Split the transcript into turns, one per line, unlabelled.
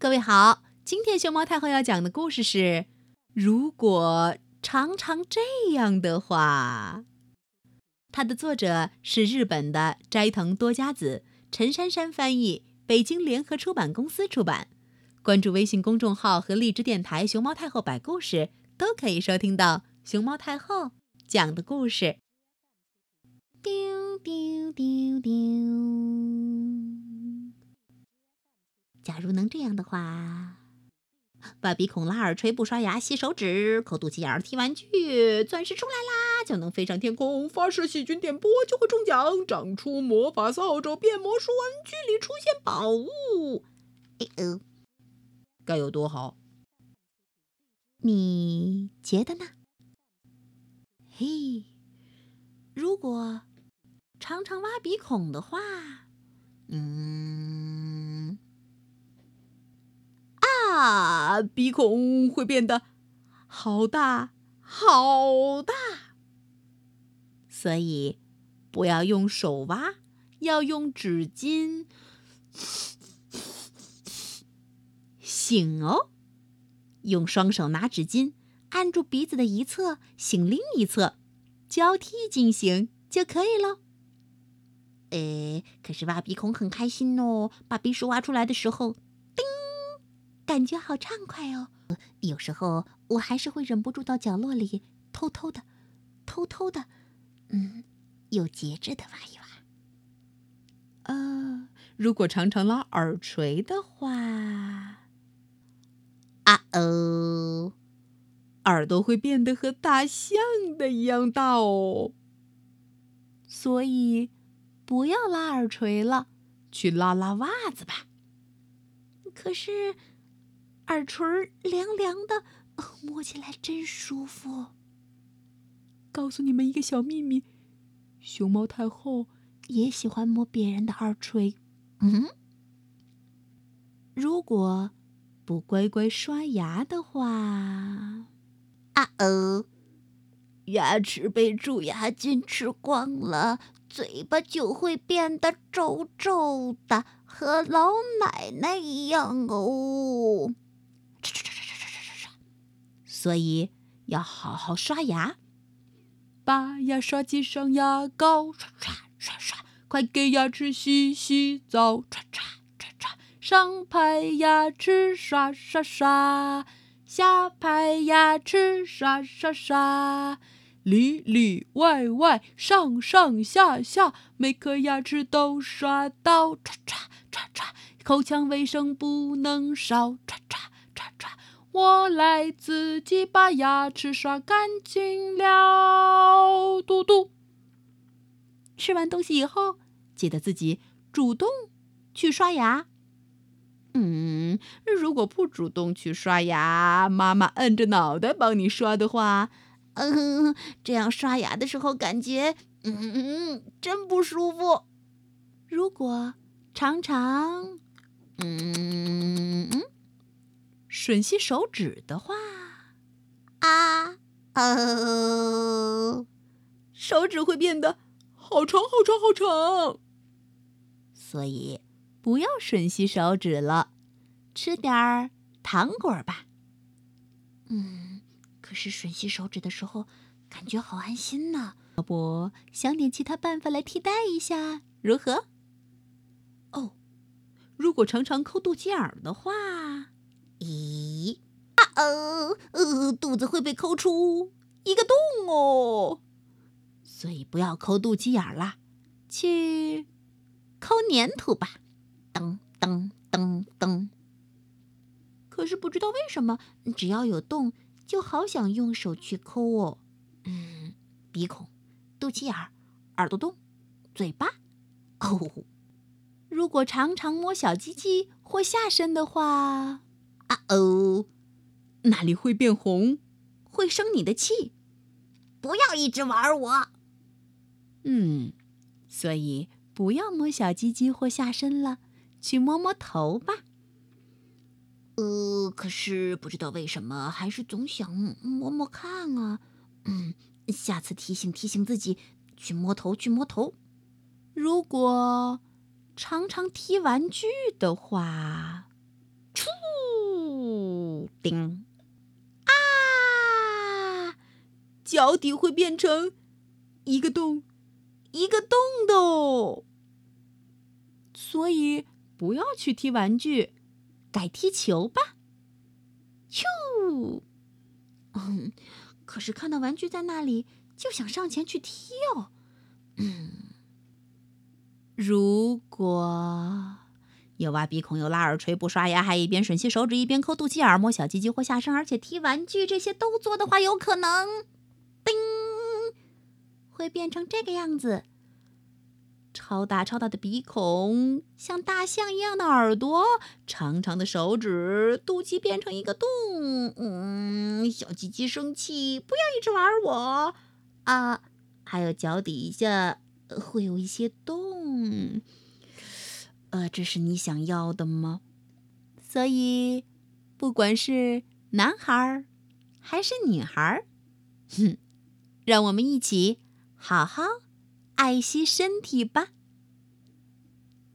各位好，今天熊猫太后要讲的故事是：如果常常这样的话。它的作者是日本的斋藤多佳子，陈珊珊翻译，北京联合出版公司出版。关注微信公众号和荔枝电台“熊猫太后”摆故事，都可以收听到熊猫太后讲的故事。丢丢丢丢。假如能这样的话，挖鼻孔、拉耳垂、不刷牙、吸手指、抠肚脐眼、踢玩具，钻石出来啦，就能飞上天空；发射细菌电波就会中奖；长出魔法扫帚，变魔术，玩具里出现宝物。该有多好？你觉得呢？嘿，如果常常挖鼻孔的话，嗯。鼻孔会变得好大好大，所以不要用手挖，要用纸巾擤哦。用双手拿纸巾，按住鼻子的一侧，擤另一侧，交替进行就可以了。呃，可是挖鼻孔很开心哦，把鼻屎挖出来的时候。感觉好畅快哦！有时候我还是会忍不住到角落里偷偷的、偷偷的，嗯，有节制的挖一挖。呃，如果常常拉耳垂的话，啊哦，耳朵会变得和大象的一样大哦。所以不要拉耳垂了，去拉拉袜子吧。可是。耳垂凉凉的，摸起来真舒服。告诉你们一个小秘密，熊猫太后也喜欢摸别人的耳垂。嗯，如果不乖乖刷牙的话，啊哦，牙齿被蛀牙菌吃光了，嘴巴就会变得皱皱的，和老奶奶一样哦。所以要好好刷牙。把牙刷挤上牙膏刷刷刷刷快给牙齿洗洗澡刷刷刷刷上排牙齿刷刷刷下排牙齿刷刷刷里里外外上上下下每颗牙齿都刷到刷刷刷刷口腔卫生不能少刷刷。我来自己把牙齿刷干净了。嘟嘟。吃完东西以后，记得自己主动去刷牙。嗯，如果不主动去刷牙，妈妈摁着脑袋帮你刷的话，嗯，这样刷牙的时候感觉，嗯，真不舒服。如果常常，嗯。吮吸手指的话，啊哦，手指会变得好长好长好长，所以不要吮吸手指了，吃点儿糖果吧。嗯，可是吮吸手指的时候感觉好安心呢，要不想点其他办法来替代一下，如何？哦，如果常常抠肚脐眼儿的话。咦啊哦，呃，肚子会被抠出一个洞哦，所以不要抠肚脐眼啦，去抠粘土吧，噔噔噔噔。可是不知道为什么，只要有洞，就好想用手去抠哦。嗯，鼻孔、肚脐眼、耳朵洞、嘴巴。哦，如果常常摸小鸡鸡或下身的话。啊哦，那里会变红，会生你的气。不要一直玩我。嗯，所以不要摸小鸡鸡或下身了，去摸摸头吧。呃，可是不知道为什么，还是总想摸摸看啊。嗯，下次提醒提醒自己，去摸头，去摸头。如果常常踢玩具的话，出。叮啊，脚底会变成一个洞，一个洞洞。所以不要去踢玩具，改踢球吧。咻，嗯，可是看到玩具在那里，就想上前去踢哦。嗯，如果。又挖鼻孔，又拉耳垂，不刷牙，还一边吮吸手指，一边抠肚脐眼，摸小鸡鸡或下身，而且踢玩具，这些都做的话，有可能，叮，会变成这个样子。超大超大的鼻孔，像大象一样的耳朵，长长的手指，肚脐变成一个洞。嗯，小鸡鸡生气，不要一直玩我啊！还有脚底下会有一些洞。呃，这是你想要的吗？所以，不管是男孩还是女孩，哼，让我们一起好好。爱惜身体吧。